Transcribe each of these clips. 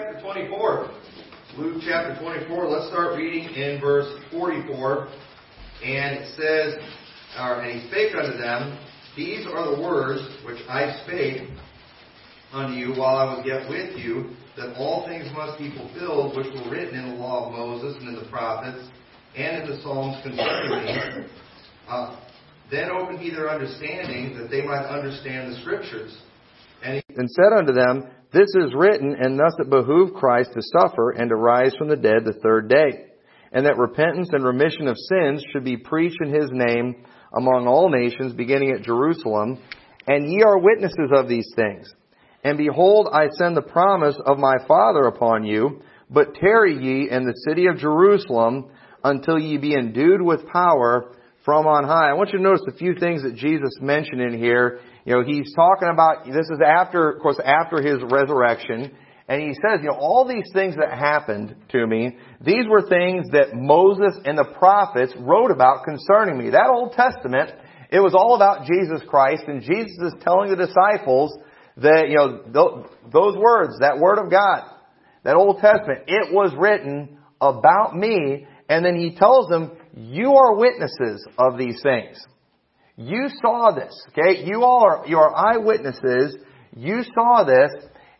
chapter 24. Luke chapter 24, let's start reading in verse 44. And it says, or, And he spake unto them, These are the words which I spake unto you while I was yet with you, that all things must be fulfilled which were written in the law of Moses and in the prophets and in the Psalms concerning me. Uh, then opened he their understanding that they might understand the Scriptures. And, he, and said unto them, This is written, and thus it behooved Christ to suffer and to rise from the dead the third day, and that repentance and remission of sins should be preached in his name among all nations, beginning at Jerusalem. And ye are witnesses of these things. And behold, I send the promise of my Father upon you, but tarry ye in the city of Jerusalem until ye be endued with power from on high. I want you to notice a few things that Jesus mentioned in here. You know, he's talking about, this is after, of course, after his resurrection, and he says, you know, all these things that happened to me, these were things that Moses and the prophets wrote about concerning me. That Old Testament, it was all about Jesus Christ, and Jesus is telling the disciples that, you know, those words, that Word of God, that Old Testament, it was written about me, and then he tells them, you are witnesses of these things. You saw this, okay? You all are, you are eyewitnesses. You saw this,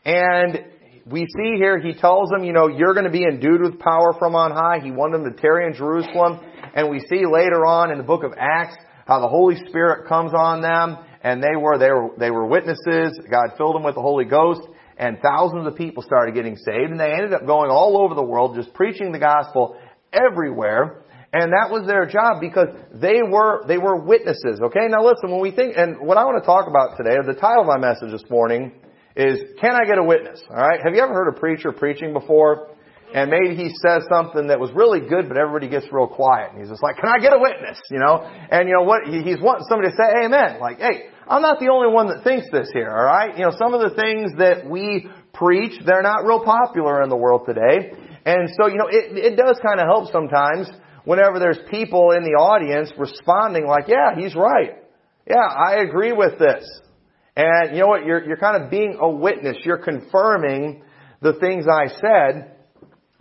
and we see here, he tells them, you know, you're going to be endued with power from on high. He wanted them to tarry in Jerusalem. And we see later on in the book of Acts how the Holy Spirit comes on them, and they were, they were, they were witnesses. God filled them with the Holy Ghost, and thousands of people started getting saved, and they ended up going all over the world just preaching the gospel everywhere. And that was their job because they were, they were witnesses. Okay? Now listen, when we think, and what I want to talk about today, the title of my message this morning is, Can I get a witness? Alright? Have you ever heard a preacher preaching before? And maybe he says something that was really good, but everybody gets real quiet. And he's just like, can I get a witness? You know? And you know what? He's wanting somebody to say amen. Like, hey, I'm not the only one that thinks this here, alright? You know, some of the things that we preach, they're not real popular in the world today. And so, you know, it, it does kind of help sometimes whenever there's people in the audience responding like, yeah, he's right. Yeah, I agree with this. And you know what? You're, you're kind of being a witness. You're confirming the things I said.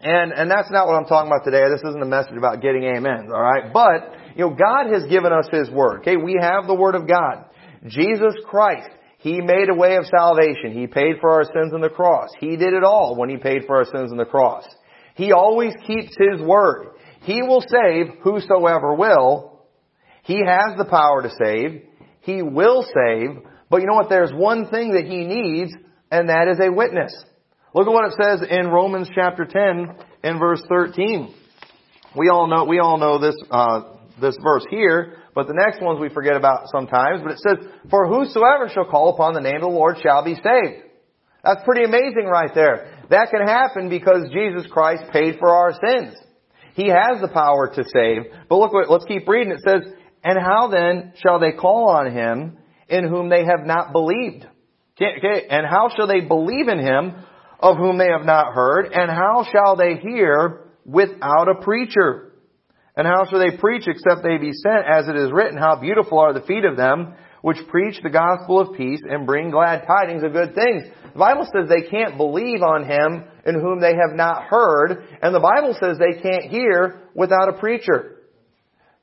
And, and that's not what I'm talking about today. This isn't a message about getting amens, alright? But, you know, God has given us His Word. Okay, we have the Word of God. Jesus Christ, He made a way of salvation. He paid for our sins on the cross. He did it all when He paid for our sins on the cross. He always keeps His Word. He will save whosoever will. He has the power to save. He will save. But you know what? There's one thing that he needs, and that is a witness. Look at what it says in Romans chapter 10 and verse 13. We all know, we all know this, uh, this verse here, but the next ones we forget about sometimes. But it says, For whosoever shall call upon the name of the Lord shall be saved. That's pretty amazing right there. That can happen because Jesus Christ paid for our sins. He has the power to save. But look what, let's keep reading. It says, And how then shall they call on him in whom they have not believed? Okay, and how shall they believe in him of whom they have not heard? And how shall they hear without a preacher? And how shall they preach except they be sent? As it is written, How beautiful are the feet of them which preach the gospel of peace and bring glad tidings of good things. The Bible says they can't believe on him in whom they have not heard, and the Bible says they can't hear without a preacher.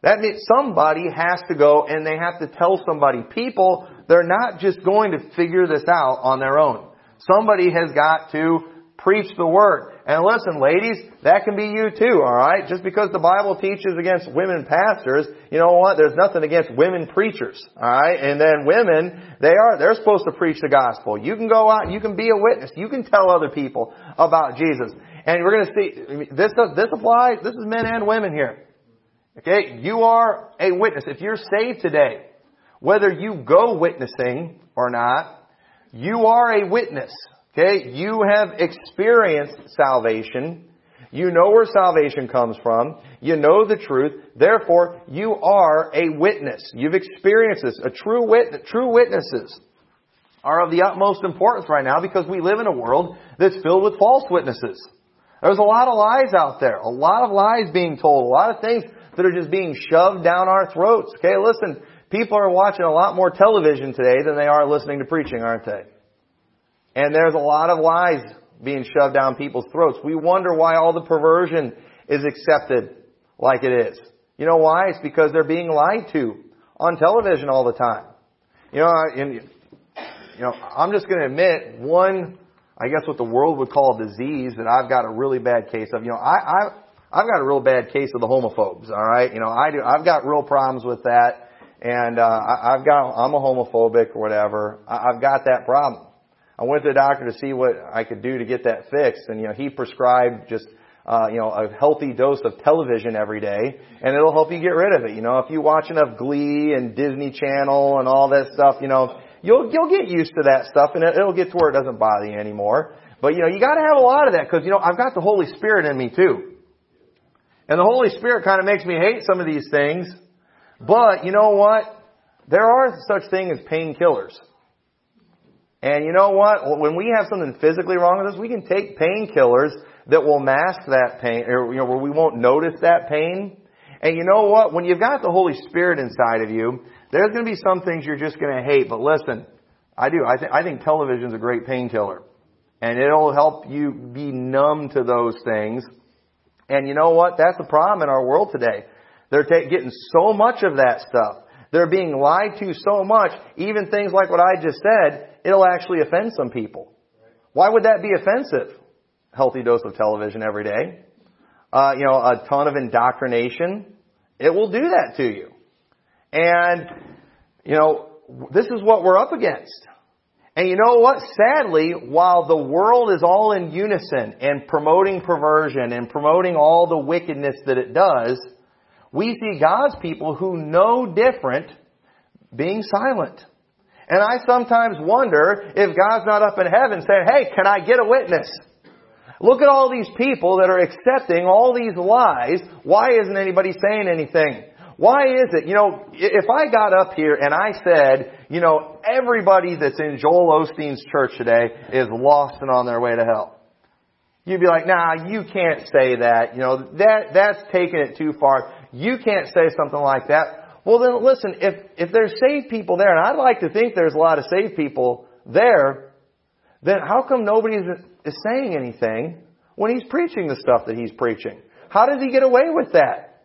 That means somebody has to go and they have to tell somebody. People, they're not just going to figure this out on their own. Somebody has got to preach the word. And listen, ladies, that can be you too, alright? Just because the Bible teaches against women pastors, you know what? There's nothing against women preachers, alright? And then women, they are, they're supposed to preach the gospel. You can go out, you can be a witness, you can tell other people about Jesus. And we're gonna see, this, this applies, this is men and women here. Okay? You are a witness. If you're saved today, whether you go witnessing or not, you are a witness. Okay, you have experienced salvation. You know where salvation comes from. You know the truth. Therefore, you are a witness. You've experienced this. A true witness, true witnesses are of the utmost importance right now because we live in a world that's filled with false witnesses. There's a lot of lies out there. A lot of lies being told. A lot of things that are just being shoved down our throats. Okay, listen. People are watching a lot more television today than they are listening to preaching, aren't they? And there's a lot of lies being shoved down people's throats. We wonder why all the perversion is accepted like it is. You know why? It's because they're being lied to on television all the time. You know, and, you know, I'm just going to admit one, I guess what the world would call a disease that I've got a really bad case of. You know, I, I, I've got a real bad case of the homophobes. All right, you know, I do. I've got real problems with that, and uh, I, I've got. I'm a homophobic or whatever. I, I've got that problem. I went to the doctor to see what I could do to get that fixed, and you know, he prescribed just uh, you know, a healthy dose of television every day, and it'll help you get rid of it. You know, if you watch enough Glee and Disney Channel and all that stuff, you know, you'll you'll get used to that stuff, and it, it'll get to where it doesn't bother you anymore. But you know, you got to have a lot of that because you know I've got the Holy Spirit in me too, and the Holy Spirit kind of makes me hate some of these things. But you know what? There are such things as painkillers. And you know what? When we have something physically wrong with us, we can take painkillers that will mask that pain, or you know, where we won't notice that pain. And you know what? When you've got the Holy Spirit inside of you, there's going to be some things you're just going to hate. But listen, I do. I think I think television's a great painkiller, and it'll help you be numb to those things. And you know what? That's the problem in our world today. They're ta- getting so much of that stuff. They're being lied to so much. Even things like what I just said, it'll actually offend some people. Why would that be offensive? Healthy dose of television every day. Uh, you know, a ton of indoctrination. It will do that to you. And, you know, this is what we're up against. And you know what? Sadly, while the world is all in unison and promoting perversion and promoting all the wickedness that it does, we see God's people who know different being silent. And I sometimes wonder if God's not up in heaven saying, hey, can I get a witness? Look at all these people that are accepting all these lies. Why isn't anybody saying anything? Why is it? You know, if I got up here and I said, you know, everybody that's in Joel Osteen's church today is lost and on their way to hell. You'd be like, nah, you can't say that. You know, that, that's taking it too far. You can't say something like that. Well then listen, if, if there's saved people there, and I'd like to think there's a lot of saved people there, then how come nobody is, is saying anything when he's preaching the stuff that he's preaching? How does he get away with that?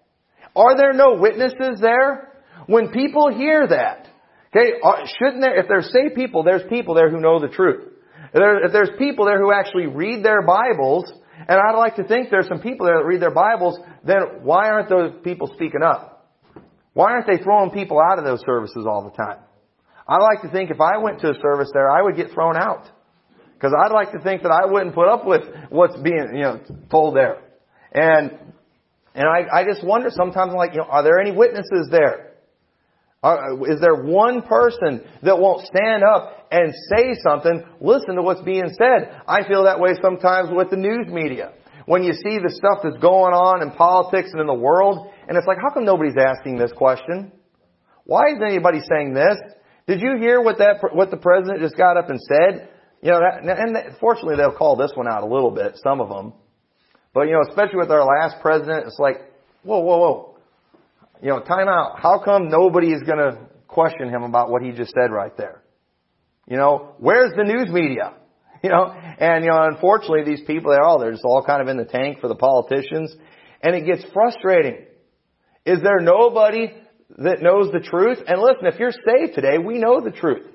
Are there no witnesses there? When people hear that, okay, shouldn't there, if there's saved people, there's people there who know the truth. If, there, if there's people there who actually read their Bibles, and I'd like to think there's some people there that read their Bibles, then why aren't those people speaking up? Why aren't they throwing people out of those services all the time? I like to think if I went to a service there, I would get thrown out. Because I'd like to think that I wouldn't put up with what's being, you know, told there. And, and I, I just wonder sometimes, like, you know, are there any witnesses there? Is there one person that won't stand up and say something, listen to what's being said? I feel that way sometimes with the news media. When you see the stuff that's going on in politics and in the world, and it's like, how come nobody's asking this question? Why isn't anybody saying this? Did you hear what that what the president just got up and said? You know, that, and fortunately they'll call this one out a little bit, some of them. But you know, especially with our last president, it's like, whoa, whoa, whoa. You know, time out. How come nobody is going to question him about what he just said right there? You know, where's the news media? You know, and you know, unfortunately, these people, they're all they're just all kind of in the tank for the politicians, and it gets frustrating. Is there nobody that knows the truth? And listen, if you're saved today, we know the truth.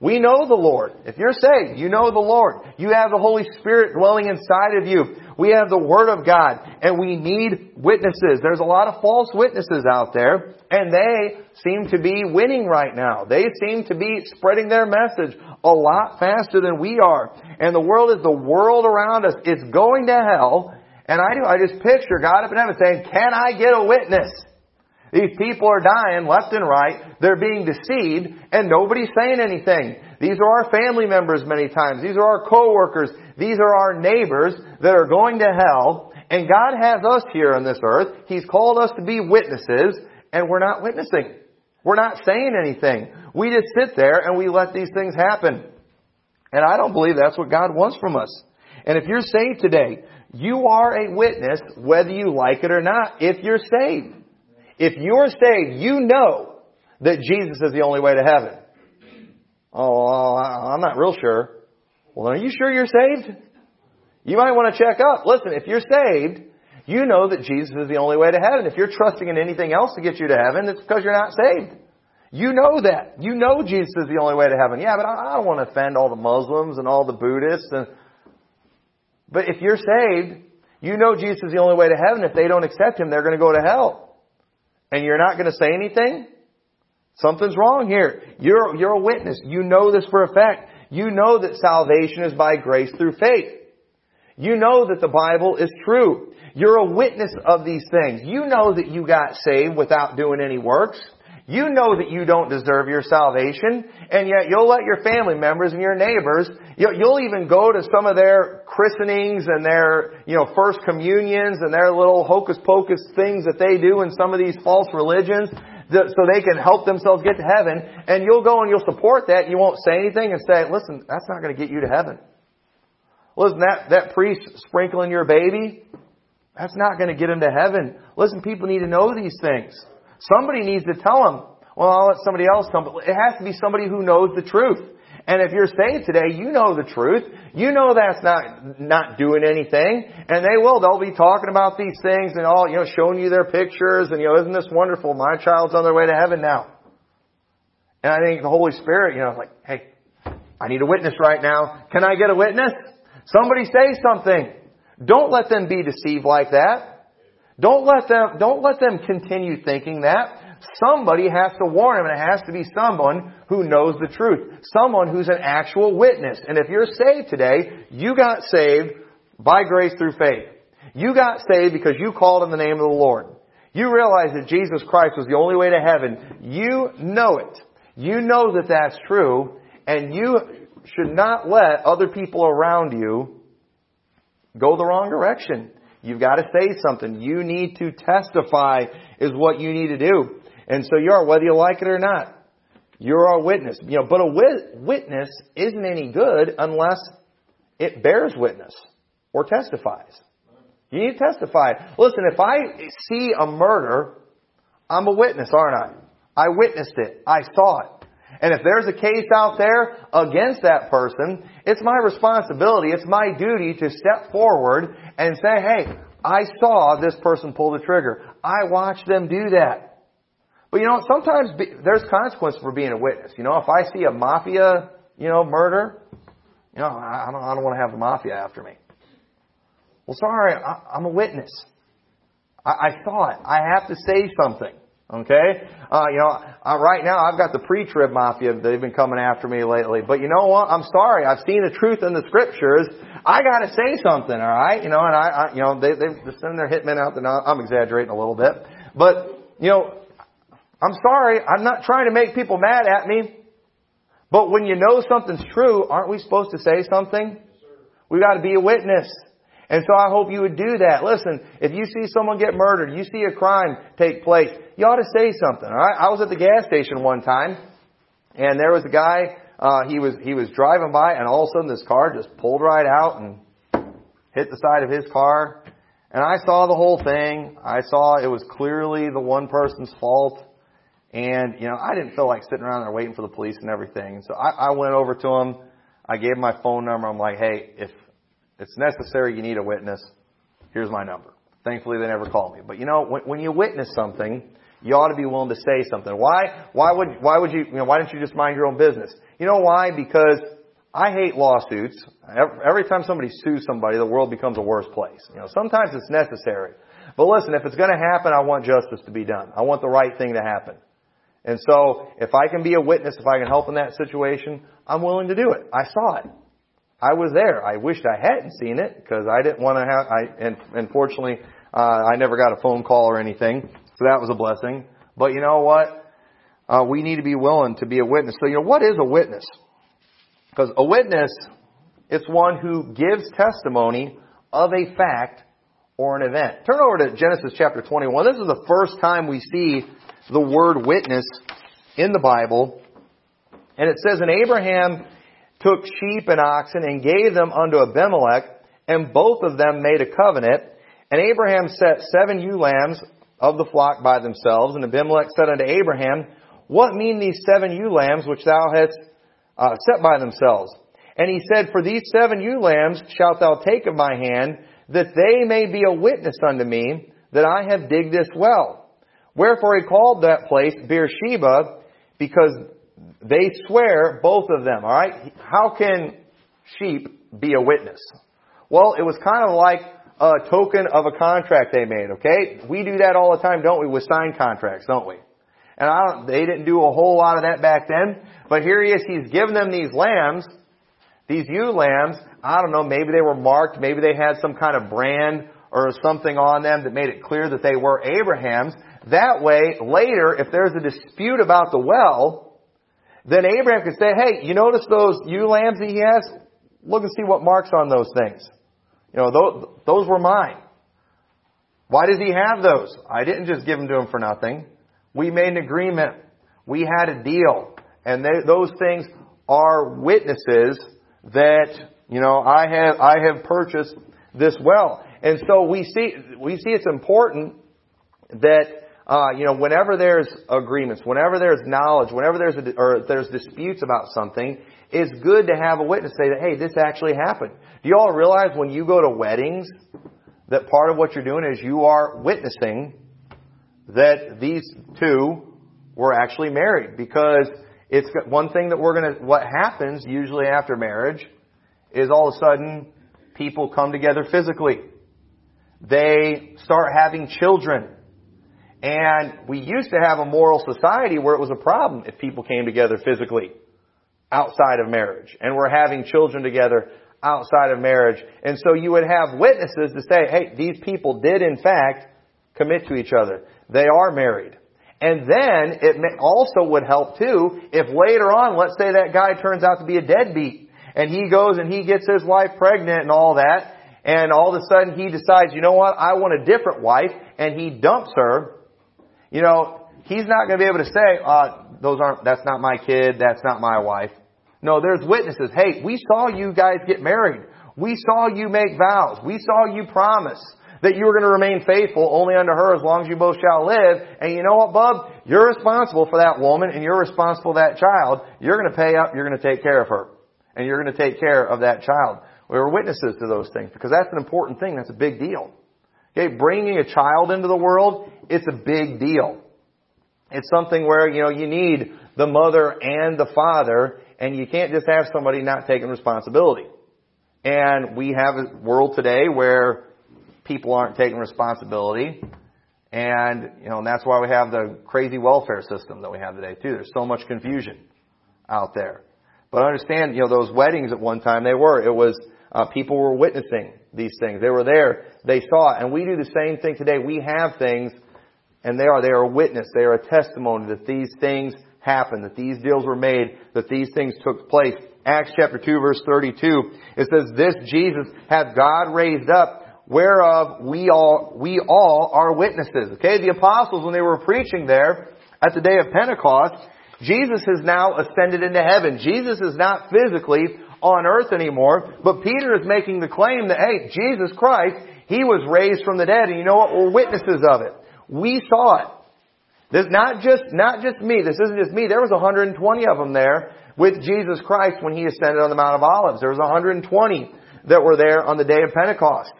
We know the Lord. If you're saved, you know the Lord. You have the Holy Spirit dwelling inside of you. We have the Word of God. And we need witnesses. There's a lot of false witnesses out there. And they seem to be winning right now. They seem to be spreading their message a lot faster than we are. And the world is the world around us. It's going to hell. And I do, I just picture God up in heaven saying, can I get a witness? These people are dying left and right. They're being deceived and nobody's saying anything. These are our family members many times. These are our coworkers. These are our neighbors that are going to hell. And God has us here on this earth. He's called us to be witnesses and we're not witnessing. We're not saying anything. We just sit there and we let these things happen. And I don't believe that's what God wants from us. And if you're saved today, you are a witness whether you like it or not if you're saved. If you're saved, you know that Jesus is the only way to heaven. Oh, I'm not real sure. Well, are you sure you're saved? You might want to check up. Listen, if you're saved, you know that Jesus is the only way to heaven. If you're trusting in anything else to get you to heaven, it's because you're not saved. You know that. You know Jesus is the only way to heaven. Yeah, but I don't want to offend all the Muslims and all the Buddhists. And... But if you're saved, you know Jesus is the only way to heaven. If they don't accept Him, they're going to go to hell. And you're not going to say anything? Something's wrong here. You're, you're a witness. You know this for a fact. You know that salvation is by grace through faith. You know that the Bible is true. You're a witness of these things. You know that you got saved without doing any works. You know that you don't deserve your salvation, and yet you'll let your family members and your neighbors, you'll even go to some of their christenings and their, you know, first communions and their little hocus pocus things that they do in some of these false religions so they can help themselves get to heaven, and you'll go and you'll support that, and you won't say anything and say, listen, that's not going to get you to heaven. Listen, that, that priest sprinkling your baby, that's not going to get him to heaven. Listen, people need to know these things. Somebody needs to tell them. Well, I'll let somebody else come, but it has to be somebody who knows the truth. And if you're saved today, you know the truth. You know that's not, not doing anything. And they will. They'll be talking about these things and all, you know, showing you their pictures and, you know, isn't this wonderful? My child's on their way to heaven now. And I think the Holy Spirit, you know, like, hey, I need a witness right now. Can I get a witness? Somebody say something. Don't let them be deceived like that. Don't let them, don't let them continue thinking that. Somebody has to warn them and it has to be someone who knows the truth. Someone who's an actual witness. And if you're saved today, you got saved by grace through faith. You got saved because you called in the name of the Lord. You realize that Jesus Christ was the only way to heaven. You know it. You know that that's true and you should not let other people around you go the wrong direction. You've got to say something. You need to testify is what you need to do. And so you are, whether you like it or not. You're a witness. You know, but a witness isn't any good unless it bears witness or testifies. You need to testify. Listen, if I see a murder, I'm a witness, aren't I? I witnessed it. I saw it. And if there's a case out there against that person, it's my responsibility, it's my duty to step forward and say, hey, I saw this person pull the trigger. I watched them do that. But you know, sometimes be, there's consequence for being a witness. You know, if I see a mafia, you know, murder, you know, I, I don't, I don't want to have the mafia after me. Well, sorry, I, I'm a witness. I, I saw it. I have to say something. Okay? Uh, you know, uh, right now I've got the pre-trib mafia. They've been coming after me lately. But you know what? I'm sorry. I've seen the truth in the scriptures. I gotta say something, alright? You know, and I, I you know, they, they're sending their hitmen out there. Now, I'm exaggerating a little bit. But, you know, I'm sorry. I'm not trying to make people mad at me. But when you know something's true, aren't we supposed to say something? We gotta be a witness. And so I hope you would do that. Listen, if you see someone get murdered, you see a crime take place, you ought to say something, alright? I was at the gas station one time, and there was a guy, uh, he was, he was driving by, and all of a sudden this car just pulled right out and hit the side of his car. And I saw the whole thing. I saw it was clearly the one person's fault. And, you know, I didn't feel like sitting around there waiting for the police and everything. So I, I went over to him. I gave him my phone number. I'm like, hey, if it's necessary, you need a witness. Here's my number. Thankfully, they never called me. But you know, when, when you witness something, you ought to be willing to say something. Why? Why would, why would you, you know, why don't you just mind your own business? You know why? Because I hate lawsuits. Every time somebody sues somebody, the world becomes a worse place. You know, sometimes it's necessary. But listen, if it's going to happen, I want justice to be done. I want the right thing to happen. And so, if I can be a witness, if I can help in that situation, I'm willing to do it. I saw it. I was there. I wished I hadn't seen it because I didn't want to have. I and unfortunately, uh, I never got a phone call or anything, so that was a blessing. But you know what? Uh, we need to be willing to be a witness. So you know what is a witness? Because a witness, it's one who gives testimony of a fact or an event. Turn over to Genesis chapter 21. This is the first time we see the word witness in the Bible. And it says, And Abraham took sheep and oxen and gave them unto Abimelech, and both of them made a covenant. And Abraham set seven ewe lambs of the flock by themselves. And Abimelech said unto Abraham, What mean these seven ewe lambs which thou hast uh, set by themselves? And he said, For these seven ewe lambs shalt thou take of my hand, that they may be a witness unto me, that I have digged this well. Wherefore he called that place Beersheba, because they swear, both of them, alright? How can sheep be a witness? Well, it was kind of like a token of a contract they made, okay? We do that all the time, don't we, with signed contracts, don't we? And I don't, they didn't do a whole lot of that back then, but here he is, he's given them these lambs, these ewe lambs, I don't know, maybe they were marked, maybe they had some kind of brand or something on them that made it clear that they were Abraham's. That way, later, if there's a dispute about the well, then Abraham could say, hey, you notice those ewe lambs that he has? Look and see what marks on those things. You know, those, those were mine. Why does he have those? I didn't just give them to him for nothing. We made an agreement. We had a deal. And they, those things are witnesses that, you know, I have, I have purchased this well. And so we see, we see it's important that, uh, you know, whenever there's agreements, whenever there's knowledge, whenever there's a, or there's disputes about something, it's good to have a witness say that, hey, this actually happened. Do you all realize when you go to weddings that part of what you're doing is you are witnessing that these two were actually married because it's one thing that we're going to, what happens usually after marriage is all of a sudden people come together physically. They start having children. And we used to have a moral society where it was a problem if people came together physically outside of marriage and were having children together outside of marriage. And so you would have witnesses to say, hey, these people did in fact commit to each other. They are married. And then it also would help too if later on, let's say that guy turns out to be a deadbeat and he goes and he gets his wife pregnant and all that and all of a sudden he decides, you know what, I want a different wife and he dumps her. You know, he's not going to be able to say, uh, those aren't, that's not my kid, that's not my wife. No, there's witnesses. Hey, we saw you guys get married. We saw you make vows. We saw you promise that you were going to remain faithful only unto her as long as you both shall live. And you know what, bub? You're responsible for that woman and you're responsible for that child. You're going to pay up, you're going to take care of her. And you're going to take care of that child. We were witnesses to those things because that's an important thing. That's a big deal. Okay, bringing a child into the world, it's a big deal. It's something where, you know, you need the mother and the father and you can't just have somebody not taking responsibility. And we have a world today where people aren't taking responsibility. And, you know, and that's why we have the crazy welfare system that we have today too. There's so much confusion out there. But understand, you know, those weddings at one time, they were, it was, uh, people were witnessing these things. They were there. They saw it. And we do the same thing today. We have things, and they are, they are a witness. They are a testimony that these things happened, that these deals were made, that these things took place. Acts chapter 2 verse 32, it says, This Jesus hath God raised up, whereof we all, we all are witnesses. Okay, the apostles, when they were preaching there at the day of Pentecost, Jesus has now ascended into heaven. Jesus is not physically on earth anymore, but Peter is making the claim that, hey, Jesus Christ, He was raised from the dead, and you know what? We're witnesses of it. We saw it. This not just, not just me. This isn't just me. There was 120 of them there with Jesus Christ when He ascended on the Mount of Olives. There was 120 that were there on the day of Pentecost.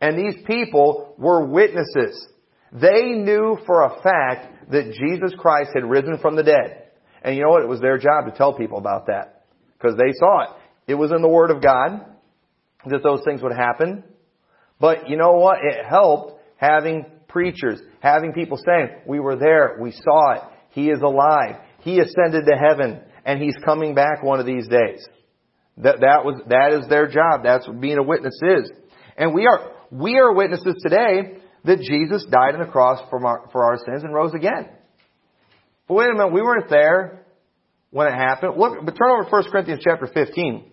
And these people were witnesses. They knew for a fact that Jesus Christ had risen from the dead. And you know what? It was their job to tell people about that. Because they saw it. It was in the Word of God that those things would happen. But you know what? It helped having preachers, having people saying, we were there, we saw it, He is alive, He ascended to heaven, and He's coming back one of these days. That, that was, that is their job. That's what being a witness is. And we are, we are witnesses today that Jesus died on the cross for our, for our sins and rose again. But wait a minute, we weren't there when it happened. Look, but turn over to 1 Corinthians chapter 15.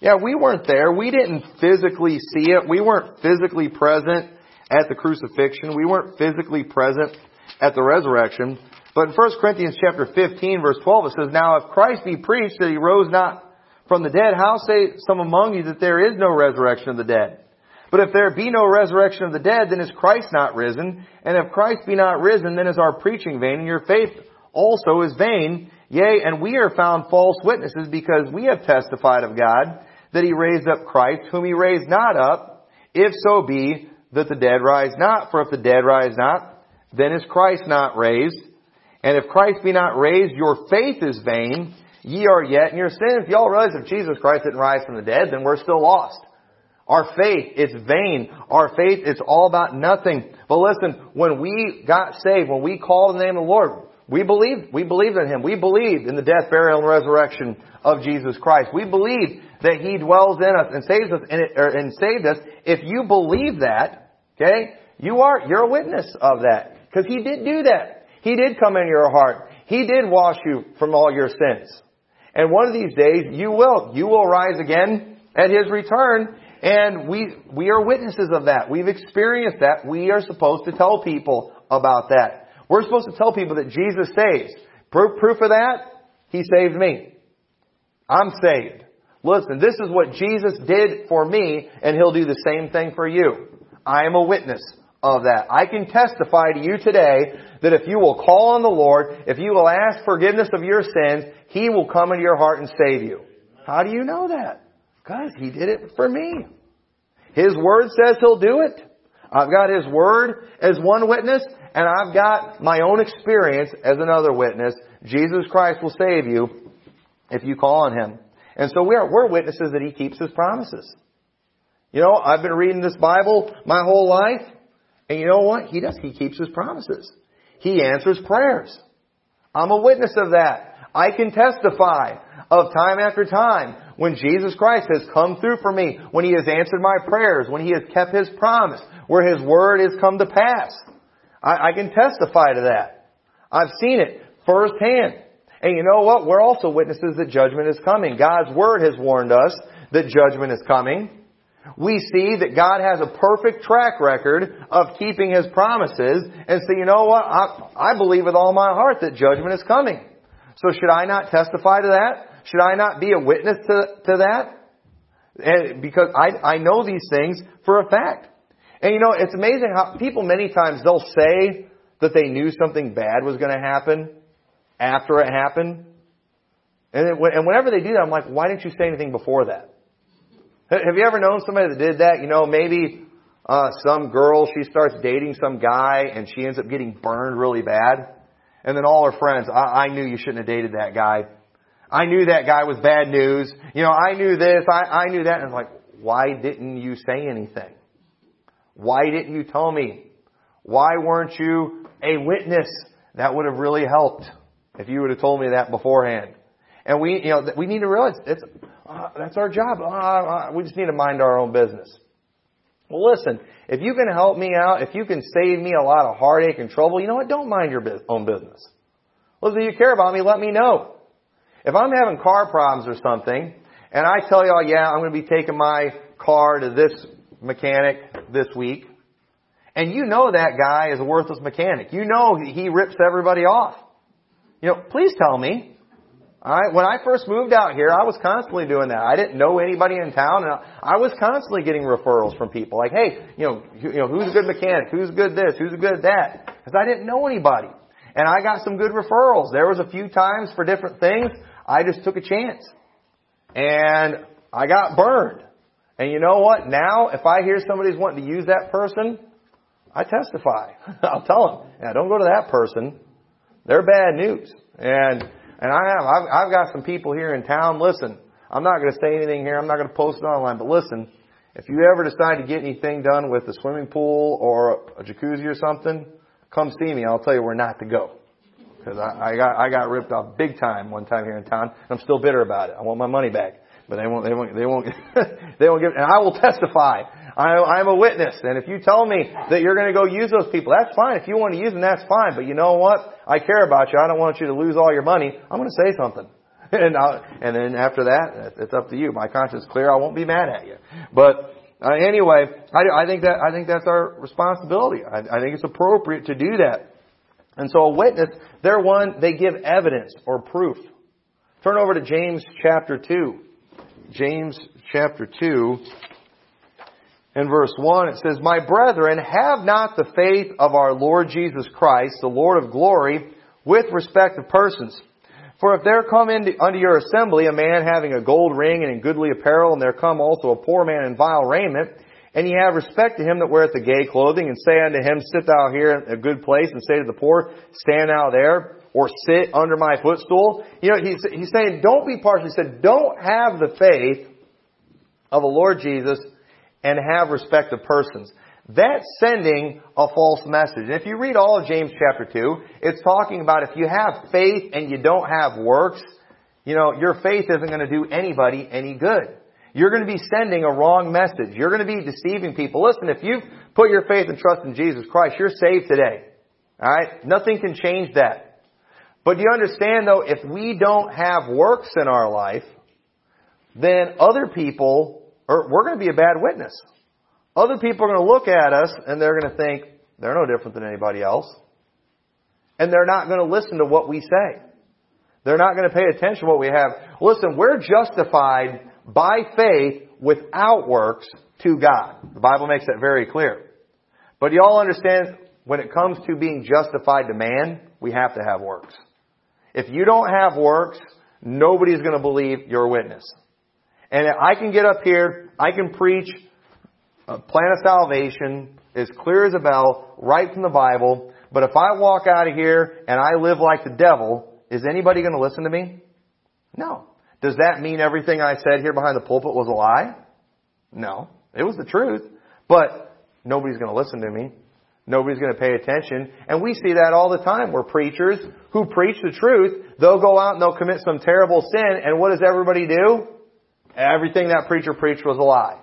Yeah, we weren't there. We didn't physically see it. We weren't physically present at the crucifixion. We weren't physically present at the resurrection. But in 1 Corinthians chapter 15 verse 12 it says, Now if Christ be preached that he rose not from the dead, how say some among you that there is no resurrection of the dead? But if there be no resurrection of the dead, then is Christ not risen? And if Christ be not risen, then is our preaching vain, and your faith also is vain. Yea, and we are found false witnesses because we have testified of God that he raised up Christ, whom he raised not up, if so be that the dead rise not. For if the dead rise not, then is Christ not raised. And if Christ be not raised, your faith is vain. Ye are yet in your sins. If y'all realize if Jesus Christ didn't rise from the dead, then we're still lost. Our faith, it's vain. Our faith, it's all about nothing. But listen, when we got saved, when we called the name of the Lord, we believed, we believed in Him. We believed in the death, burial, and resurrection of Jesus Christ. We believe that He dwells in us and saves us and, and saved us. If you believe that, okay, you are, you're a witness of that. Because He did do that. He did come into your heart. He did wash you from all your sins. And one of these days, you will. You will rise again at His return. And we, we are witnesses of that. We've experienced that. We are supposed to tell people about that. We're supposed to tell people that Jesus saves. Proof, proof of that? He saved me. I'm saved. Listen, this is what Jesus did for me, and He'll do the same thing for you. I am a witness of that. I can testify to you today that if you will call on the Lord, if you will ask forgiveness of your sins, He will come into your heart and save you. How do you know that? Because He did it for me. His Word says He'll do it. I've got His Word as one witness, and I've got my own experience as another witness. Jesus Christ will save you if you call on Him. And so we're, we're witnesses that He keeps His promises. You know, I've been reading this Bible my whole life, and you know what? He does. He keeps His promises. He answers prayers. I'm a witness of that. I can testify of time after time when Jesus Christ has come through for me, when He has answered my prayers, when He has kept His promise, where His Word has come to pass. I, I can testify to that. I've seen it firsthand. And you know what? We're also witnesses that judgment is coming. God's Word has warned us that judgment is coming. We see that God has a perfect track record of keeping His promises. And so you know what? I, I believe with all my heart that judgment is coming. So should I not testify to that? Should I not be a witness to, to that? And because I, I know these things for a fact. And you know, it's amazing how people many times they'll say that they knew something bad was going to happen after it happened. And, it, and whenever they do that, I'm like, why didn't you say anything before that? Have you ever known somebody that did that? You know, maybe uh, some girl, she starts dating some guy and she ends up getting burned really bad. And then all her friends, I, I knew you shouldn't have dated that guy. I knew that guy was bad news. You know, I knew this, I, I knew that. And I'm like, why didn't you say anything? Why didn't you tell me? Why weren't you a witness? That would have really helped if you would have told me that beforehand. And we, you know, we need to realize it's, uh, that's our job. Uh, uh, we just need to mind our own business. Well, listen, if you can help me out, if you can save me a lot of heartache and trouble, you know what? Don't mind your own business. Listen, if you care about me, let me know. If I'm having car problems or something, and I tell y'all, yeah, I'm going to be taking my car to this mechanic this week, and you know that guy is a worthless mechanic. You know he rips everybody off. You know, please tell me. Alright, when I first moved out here, I was constantly doing that. I didn't know anybody in town, and I was constantly getting referrals from people. Like, hey, you know, you know, who's a good mechanic? Who's good this? Who's good that? Because I didn't know anybody. And I got some good referrals. There was a few times for different things, I just took a chance. And I got burned. And you know what? Now, if I hear somebody's wanting to use that person, I testify. I'll tell them, yeah, don't go to that person. They're bad news. And and I have. I've, I've got some people here in town. Listen, I'm not going to say anything here. I'm not going to post it online. But listen, if you ever decide to get anything done with a swimming pool or a jacuzzi or something, come see me. I'll tell you where not to go. Because I, I got I got ripped off big time one time here in town. I'm still bitter about it. I want my money back, but they won't. They won't. They won't. they won't give. And I will testify. I, I'm a witness. And if you tell me that you're going to go use those people, that's fine. If you want to use them, that's fine. But you know what? I care about you. I don't want you to lose all your money. I'm going to say something. And, I'll, and then after that, it's up to you. My conscience is clear. I won't be mad at you. But uh, anyway, I, I think that I think that's our responsibility. I, I think it's appropriate to do that. And so a witness, they're one, they give evidence or proof. Turn over to James chapter 2. James chapter 2 in verse 1, it says, My brethren, have not the faith of our Lord Jesus Christ, the Lord of glory, with respect of persons. For if there come into, unto your assembly a man having a gold ring and in goodly apparel, and there come also a poor man in vile raiment, and ye have respect to him that weareth the gay clothing, and say unto him, Sit thou here in a good place, and say to the poor, Stand thou there, or sit under my footstool. You know, he's, he's saying, don't be partial. He said, don't have the faith of the Lord Jesus and have respect of persons. That's sending a false message. And if you read all of James chapter 2, it's talking about if you have faith and you don't have works, you know, your faith isn't going to do anybody any good. You're going to be sending a wrong message. You're going to be deceiving people. Listen, if you've put your faith and trust in Jesus Christ, you're saved today. Alright? Nothing can change that. But do you understand though, if we don't have works in our life, then other people, or we're going to be a bad witness. Other people are going to look at us and they're going to think, they're no different than anybody else. And they're not going to listen to what we say. They're not going to pay attention to what we have. Listen, we're justified by faith without works to God. The Bible makes that very clear. But you all understand, when it comes to being justified to man, we have to have works. If you don't have works, nobody's going to believe your witness. And I can get up here, I can preach a plan of salvation as clear as a bell, right from the Bible, but if I walk out of here and I live like the devil, is anybody going to listen to me? No. Does that mean everything I said here behind the pulpit was a lie? No. It was the truth. But nobody's going to listen to me. Nobody's going to pay attention. And we see that all the time where preachers who preach the truth, they'll go out and they'll commit some terrible sin, and what does everybody do? Everything that preacher preached was a lie.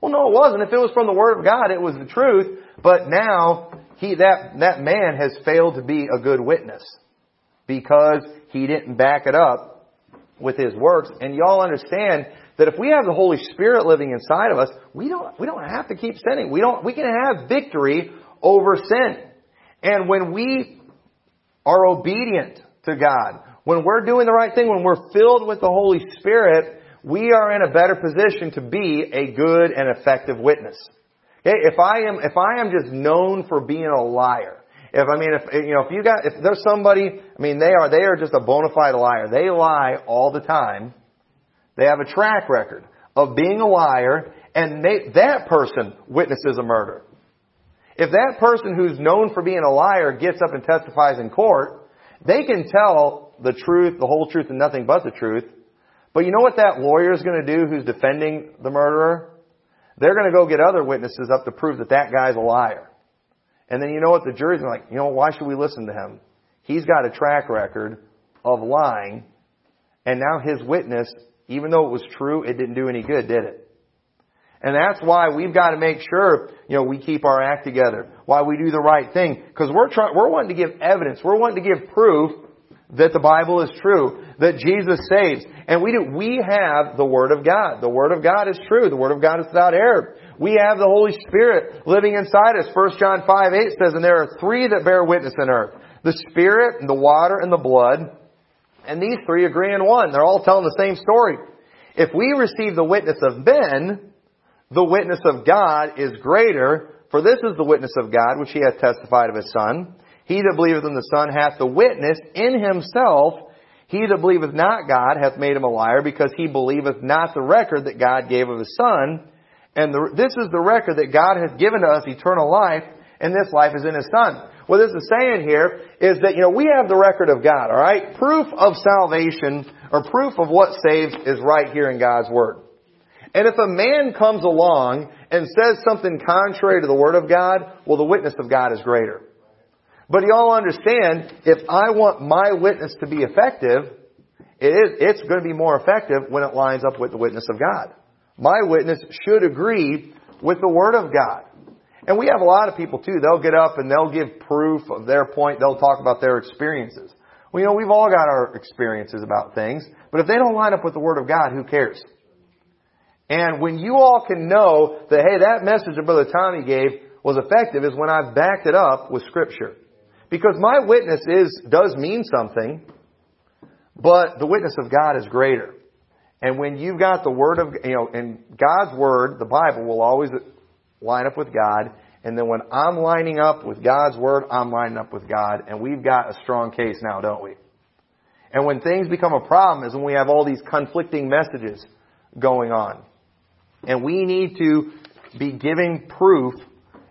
Well, no, it wasn't. If it was from the Word of God, it was the truth. But now, he, that, that man has failed to be a good witness. Because he didn't back it up with his works. And y'all understand that if we have the Holy Spirit living inside of us, we don't, we don't have to keep sinning. We don't, we can have victory over sin. And when we are obedient to God, when we're doing the right thing, when we're filled with the Holy Spirit, we are in a better position to be a good and effective witness. Okay? If I am, if I am just known for being a liar, if I mean, if you know, if you got, if there's somebody, I mean, they are, they are just a bona fide liar. They lie all the time. They have a track record of being a liar, and they, that person witnesses a murder. If that person who's known for being a liar gets up and testifies in court, they can tell the truth, the whole truth, and nothing but the truth. But you know what that lawyer is going to do who's defending the murderer? They're going to go get other witnesses up to prove that that guy's a liar. And then you know what? The jury's like, you know, why should we listen to him? He's got a track record of lying, and now his witness, even though it was true, it didn't do any good, did it? And that's why we've got to make sure, you know, we keep our act together. Why we do the right thing. Because we're trying, we're wanting to give evidence. We're wanting to give proof that the Bible is true. That Jesus saves. And we do, we have the Word of God. The Word of God is true. The Word of God is without error. We have the Holy Spirit living inside us. 1 John 5, 8 says, And there are three that bear witness in earth. The Spirit, and the water, and the blood. And these three agree in one. They're all telling the same story. If we receive the witness of men, the witness of God is greater, for this is the witness of God, which he hath testified of his Son. He that believeth in the Son hath the witness in himself. He that believeth not God hath made him a liar, because he believeth not the record that God gave of his Son. And the, this is the record that God hath given to us eternal life, and this life is in his Son. What this is saying here is that, you know, we have the record of God, alright? Proof of salvation, or proof of what saves is right here in God's Word. And if a man comes along and says something contrary to the Word of God, well, the witness of God is greater. But y'all understand, if I want my witness to be effective, it is, it's going to be more effective when it lines up with the witness of God. My witness should agree with the Word of God. And we have a lot of people too, they'll get up and they'll give proof of their point, they'll talk about their experiences. Well, you know, we've all got our experiences about things, but if they don't line up with the Word of God, who cares? And when you all can know that, hey, that message that Brother Tommy gave was effective is when I've backed it up with Scripture. Because my witness is, does mean something, but the witness of God is greater. And when you've got the Word of, you know, and God's Word, the Bible will always line up with God. And then when I'm lining up with God's Word, I'm lining up with God. And we've got a strong case now, don't we? And when things become a problem is when we have all these conflicting messages going on. And we need to be giving proof,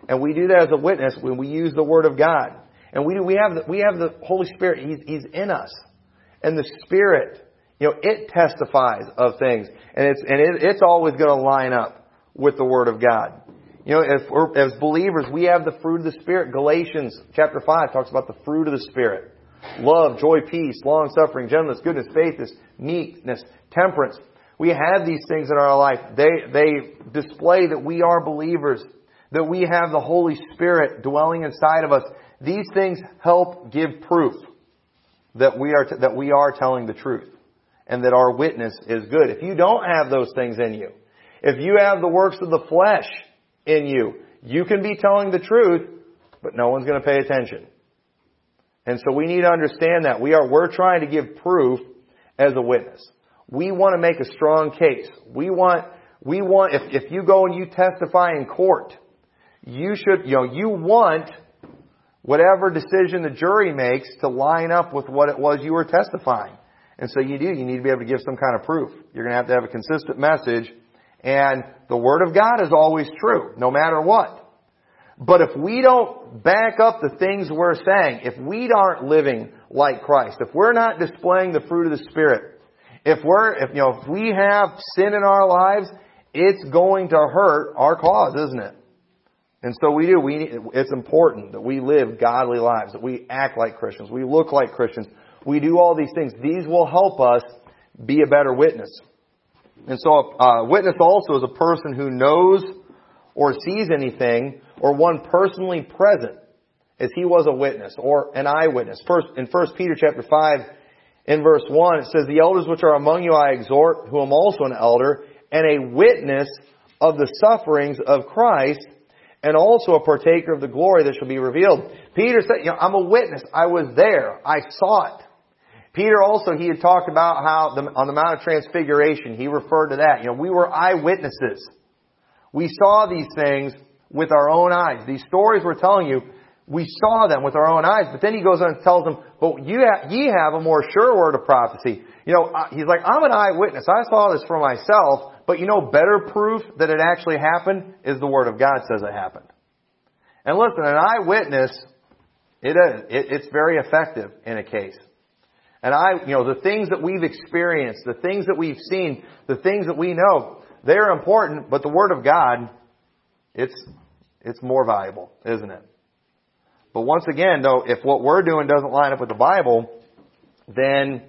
and we do that as a witness when we use the Word of God. And we do, we have the, we have the Holy Spirit. He's, He's in us. And the Spirit, you know, it testifies of things. And it's, and it, it's always going to line up with the Word of God. You know, if we're, as believers, we have the fruit of the Spirit. Galatians chapter 5 talks about the fruit of the Spirit. Love, joy, peace, long suffering, gentleness, goodness, faithfulness, meekness, temperance. We have these things in our life. They, they display that we are believers, that we have the Holy Spirit dwelling inside of us. These things help give proof that we are, t- that we are telling the truth and that our witness is good. If you don't have those things in you, if you have the works of the flesh in you, you can be telling the truth, but no one's going to pay attention. And so we need to understand that we are, we're trying to give proof as a witness. We want to make a strong case. We want, we want, if, if you go and you testify in court, you should, you know, you want whatever decision the jury makes to line up with what it was you were testifying. And so you do, you need to be able to give some kind of proof. You're going to have to have a consistent message. And the Word of God is always true, no matter what. But if we don't back up the things we're saying, if we aren't living like Christ, if we're not displaying the fruit of the Spirit, if we're, if, you know, if we have sin in our lives, it's going to hurt our cause, isn't it? And so we do. We, it's important that we live godly lives, that we act like Christians, we look like Christians, we do all these things. These will help us be a better witness. And so a witness also is a person who knows or sees anything or one personally present as he was a witness or an eyewitness. First, in 1 Peter chapter 5, in verse 1, it says, The elders which are among you I exhort, who am also an elder, and a witness of the sufferings of Christ, and also a partaker of the glory that shall be revealed. Peter said, you know, I'm a witness. I was there. I saw it. Peter also, he had talked about how the, on the Mount of Transfiguration, he referred to that. You know, we were eyewitnesses. We saw these things with our own eyes. These stories we're telling you, we saw them with our own eyes. But then he goes on and tells them, but you have, ye have a more sure word of prophecy. You know, uh, he's like, I'm an eyewitness. I saw this for myself. But you know, better proof that it actually happened is the Word of God says it happened. And listen, an eyewitness, it is, it, it's very effective in a case. And I, you know, the things that we've experienced, the things that we've seen, the things that we know, they're important, but the Word of God, it's, it's more valuable, isn't it? But once again, though, if what we're doing doesn't line up with the Bible, then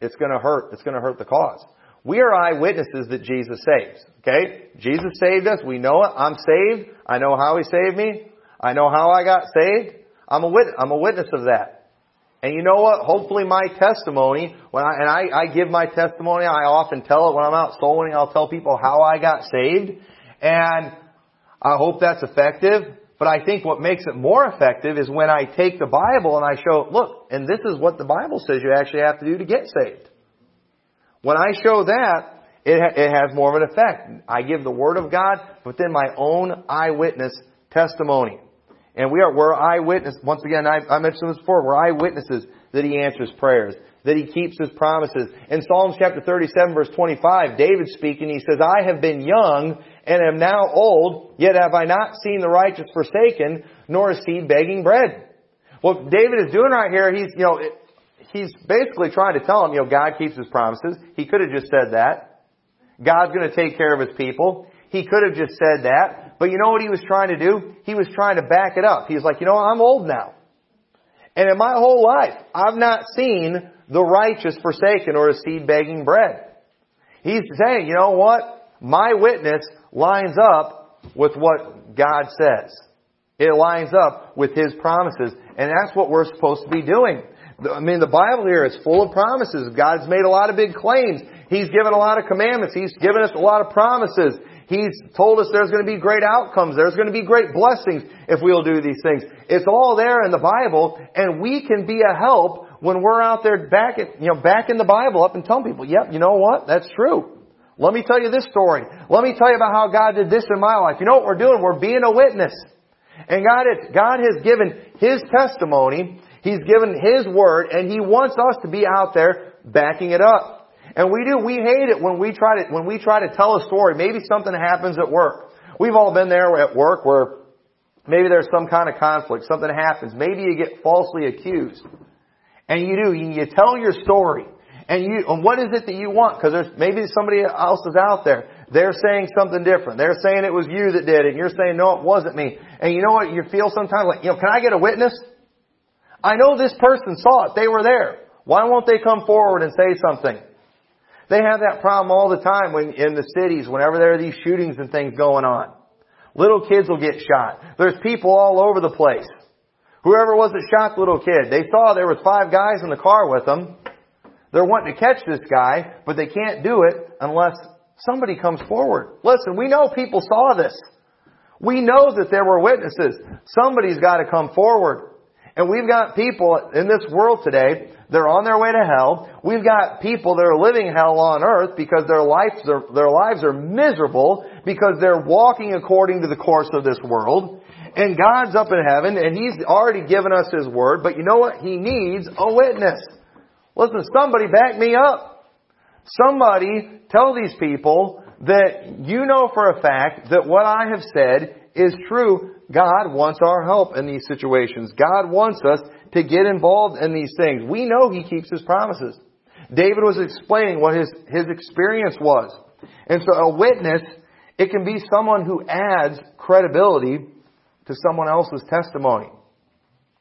it's to hurt. It's going to hurt the cause. We are eyewitnesses that Jesus saves. Okay? Jesus saved us. We know it. I'm saved. I know how He saved me. I know how I got saved. I'm a witness, I'm a witness of that. And you know what? Hopefully my testimony, when I, and I, I give my testimony, I often tell it when I'm out soul winning, I'll tell people how I got saved. And I hope that's effective. But I think what makes it more effective is when I take the Bible and I show, look, and this is what the Bible says you actually have to do to get saved. When I show that, it, ha- it has more of an effect. I give the Word of God, but then my own eyewitness testimony. And we are, we're eyewitness, once again, I, I mentioned this before, we're eyewitnesses that He answers prayers, that He keeps His promises. In Psalms chapter 37 verse 25, David speaking, he says, I have been young and am now old, yet have I not seen the righteous forsaken, nor a seed begging bread. What David is doing right here, he's, you know, he's basically trying to tell him, you know, God keeps his promises. He could have just said that. God's going to take care of his people. He could have just said that. But you know what he was trying to do? He was trying to back it up. He's like, you know, I'm old now. And in my whole life, I've not seen the righteous forsaken or a seed begging bread. He's saying, you know what? My witness lines up with what God says. It lines up with His promises. And that's what we're supposed to be doing. I mean, the Bible here is full of promises. God's made a lot of big claims. He's given a lot of commandments. He's given us a lot of promises. He's told us there's going to be great outcomes. There's going to be great blessings if we'll do these things. It's all there in the Bible, and we can be a help when we're out there back at, you know, back in the Bible up and telling people, yep, you know what? That's true. Let me tell you this story. Let me tell you about how God did this in my life. You know what we're doing? We're being a witness. And God, God has given His testimony He's given His Word and He wants us to be out there backing it up. And we do, we hate it when we try to, when we try to tell a story. Maybe something happens at work. We've all been there at work where maybe there's some kind of conflict, something happens. Maybe you get falsely accused. And you do, you tell your story. And you, and what is it that you want? Because there's, maybe somebody else is out there. They're saying something different. They're saying it was you that did it, and you're saying, no, it wasn't me. And you know what you feel sometimes? Like, you know, can I get a witness? I know this person saw it. They were there. Why won't they come forward and say something? They have that problem all the time when, in the cities, whenever there are these shootings and things going on. Little kids will get shot. There's people all over the place. Whoever was that shot the little kid, they saw there was five guys in the car with them. They're wanting to catch this guy, but they can't do it unless somebody comes forward. Listen, we know people saw this. We know that there were witnesses. Somebody's got to come forward. And we've got people in this world today, they're on their way to hell. We've got people that are living hell on earth because their lives are, their lives are miserable because they're walking according to the course of this world. And God's up in heaven and He's already given us His word, but you know what? He needs a witness. Listen, somebody back me up. Somebody tell these people that you know for a fact that what I have said is true. God wants our help in these situations. God wants us to get involved in these things. We know He keeps His promises. David was explaining what his, his experience was. And so a witness, it can be someone who adds credibility to someone else's testimony.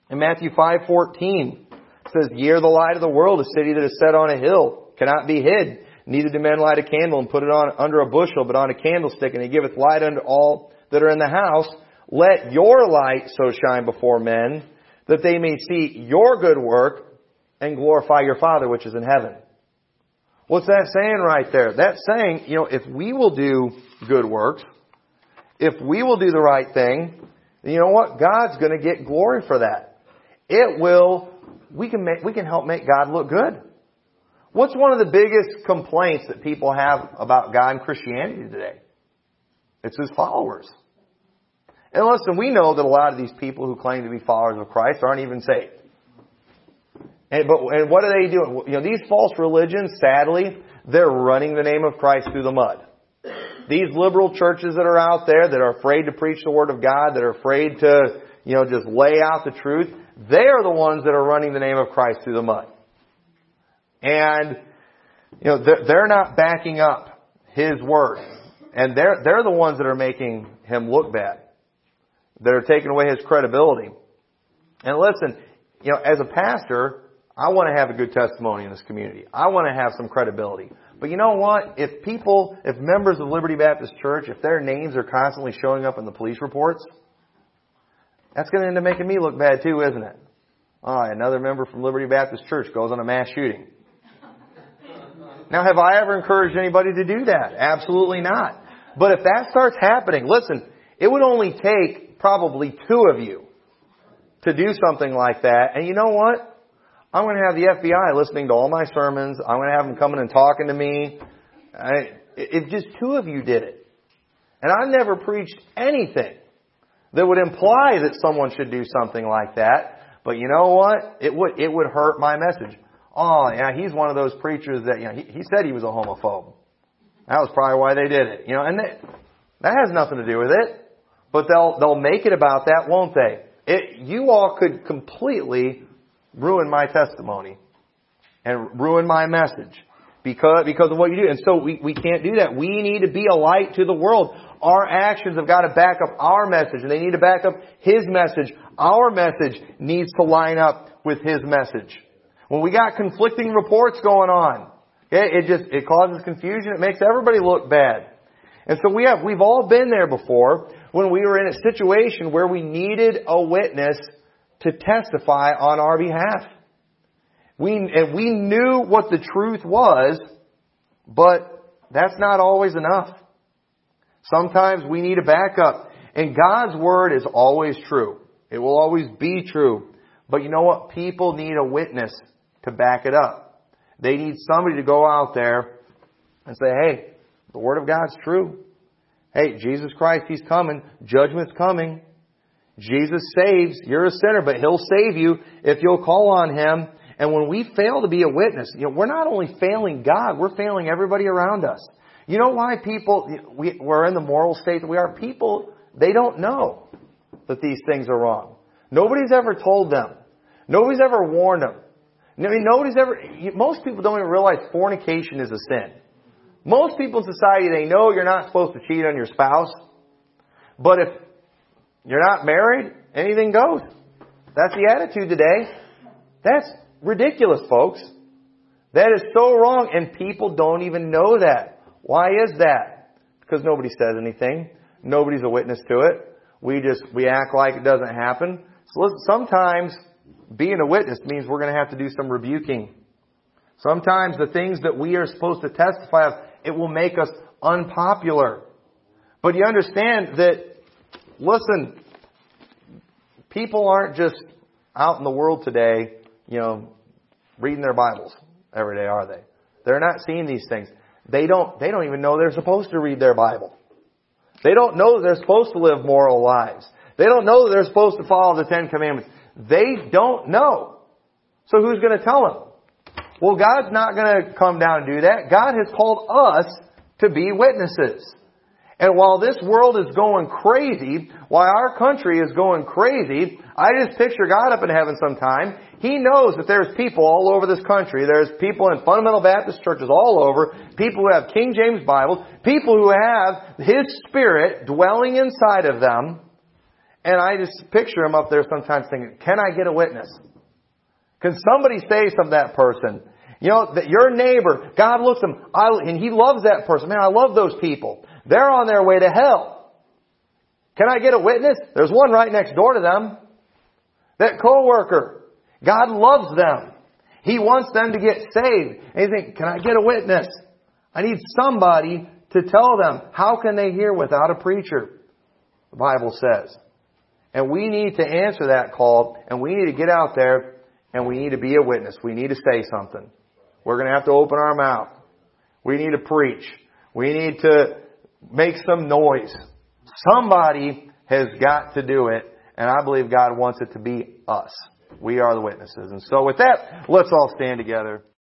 In Matthew 5:14 it says, "Ye are the light of the world, a city that is set on a hill cannot be hid. Neither do men light a candle and put it on under a bushel, but on a candlestick, and he giveth light unto all that are in the house. Let your light so shine before men that they may see your good work and glorify your Father which is in heaven." What's that saying right there? That's saying, you know, if we will do good works, if we will do the right thing, you know what? God's going to get glory for that. It will, we can make, we can help make God look good. What's one of the biggest complaints that people have about God and Christianity today? It's His followers. And listen, we know that a lot of these people who claim to be followers of Christ aren't even saved. And, but, and what are they doing? You know, these false religions, sadly, they're running the name of Christ through the mud. These liberal churches that are out there that are afraid to preach the Word of God, that are afraid to, you know, just lay out the truth, they are the ones that are running the name of Christ through the mud. And, you know, they're, not backing up His Word. And they're, they're the ones that are making Him look bad. That are taking away His credibility. And listen, you know, as a pastor, I want to have a good testimony in this community. I want to have some credibility. But you know what? If people, if members of Liberty Baptist Church, if their names are constantly showing up in the police reports, that's going to end up making me look bad too, isn't it? Oh, another member from Liberty Baptist Church goes on a mass shooting. Now, have I ever encouraged anybody to do that? Absolutely not. But if that starts happening, listen, it would only take probably two of you to do something like that. And you know what? I'm going to have the FBI listening to all my sermons. I'm going to have them coming and talking to me. I, if just two of you did it, and I never preached anything that would imply that someone should do something like that, but you know what? It would it would hurt my message. Oh, yeah, he's one of those preachers that you know he, he said he was a homophobe. That was probably why they did it. You know, and that that has nothing to do with it. But they'll they'll make it about that, won't they? It, you all could completely ruin my testimony and ruin my message because, because of what you do. And so we, we can't do that. We need to be a light to the world. Our actions have got to back up our message and they need to back up His message. Our message needs to line up with His message. When we got conflicting reports going on, okay, it just, it causes confusion. It makes everybody look bad. And so we have, we've all been there before when we were in a situation where we needed a witness to testify on our behalf. We, and we knew what the truth was, but that's not always enough. Sometimes we need a backup. And God's Word is always true. It will always be true. But you know what? People need a witness to back it up. They need somebody to go out there and say, hey, the Word of God's true. Hey, Jesus Christ, He's coming. Judgment's coming. Jesus saves. You're a sinner, but He'll save you if you'll call on Him. And when we fail to be a witness, you know, we're not only failing God, we're failing everybody around us. You know why people, we, we're in the moral state that we are? People, they don't know that these things are wrong. Nobody's ever told them. Nobody's ever warned them. I mean, nobody's ever, most people don't even realize fornication is a sin. Most people in society, they know you're not supposed to cheat on your spouse. But if you're not married, anything goes. That's the attitude today. That's ridiculous, folks. That is so wrong, and people don't even know that. Why is that? Because nobody says anything. Nobody's a witness to it. We just, we act like it doesn't happen. So sometimes being a witness means we're going to have to do some rebuking. Sometimes the things that we are supposed to testify of, it will make us unpopular. But you understand that, listen, people aren't just out in the world today, you know, reading their Bibles every day, are they? They're not seeing these things. They don't, they don't even know they're supposed to read their Bible. They don't know that they're supposed to live moral lives. They don't know that they're supposed to follow the Ten Commandments. They don't know. So who's going to tell them? Well, God's not going to come down and do that. God has called us to be witnesses. And while this world is going crazy, while our country is going crazy, I just picture God up in heaven sometime. He knows that there's people all over this country. There's people in fundamental Baptist churches all over, people who have King James Bibles, people who have His Spirit dwelling inside of them. And I just picture him up there sometimes thinking, can I get a witness? Can somebody say something that person? You know, that your neighbor, God looks at him, I, and He loves that person. Man, I love those people. They're on their way to hell. Can I get a witness? There's one right next door to them. That coworker. God loves them. He wants them to get saved. And you think, can I get a witness? I need somebody to tell them. How can they hear without a preacher? The Bible says. And we need to answer that call, and we need to get out there, and we need to be a witness. We need to say something. We're going to have to open our mouth. We need to preach. We need to make some noise. Somebody has got to do it, and I believe God wants it to be us. We are the witnesses. And so with that, let's all stand together.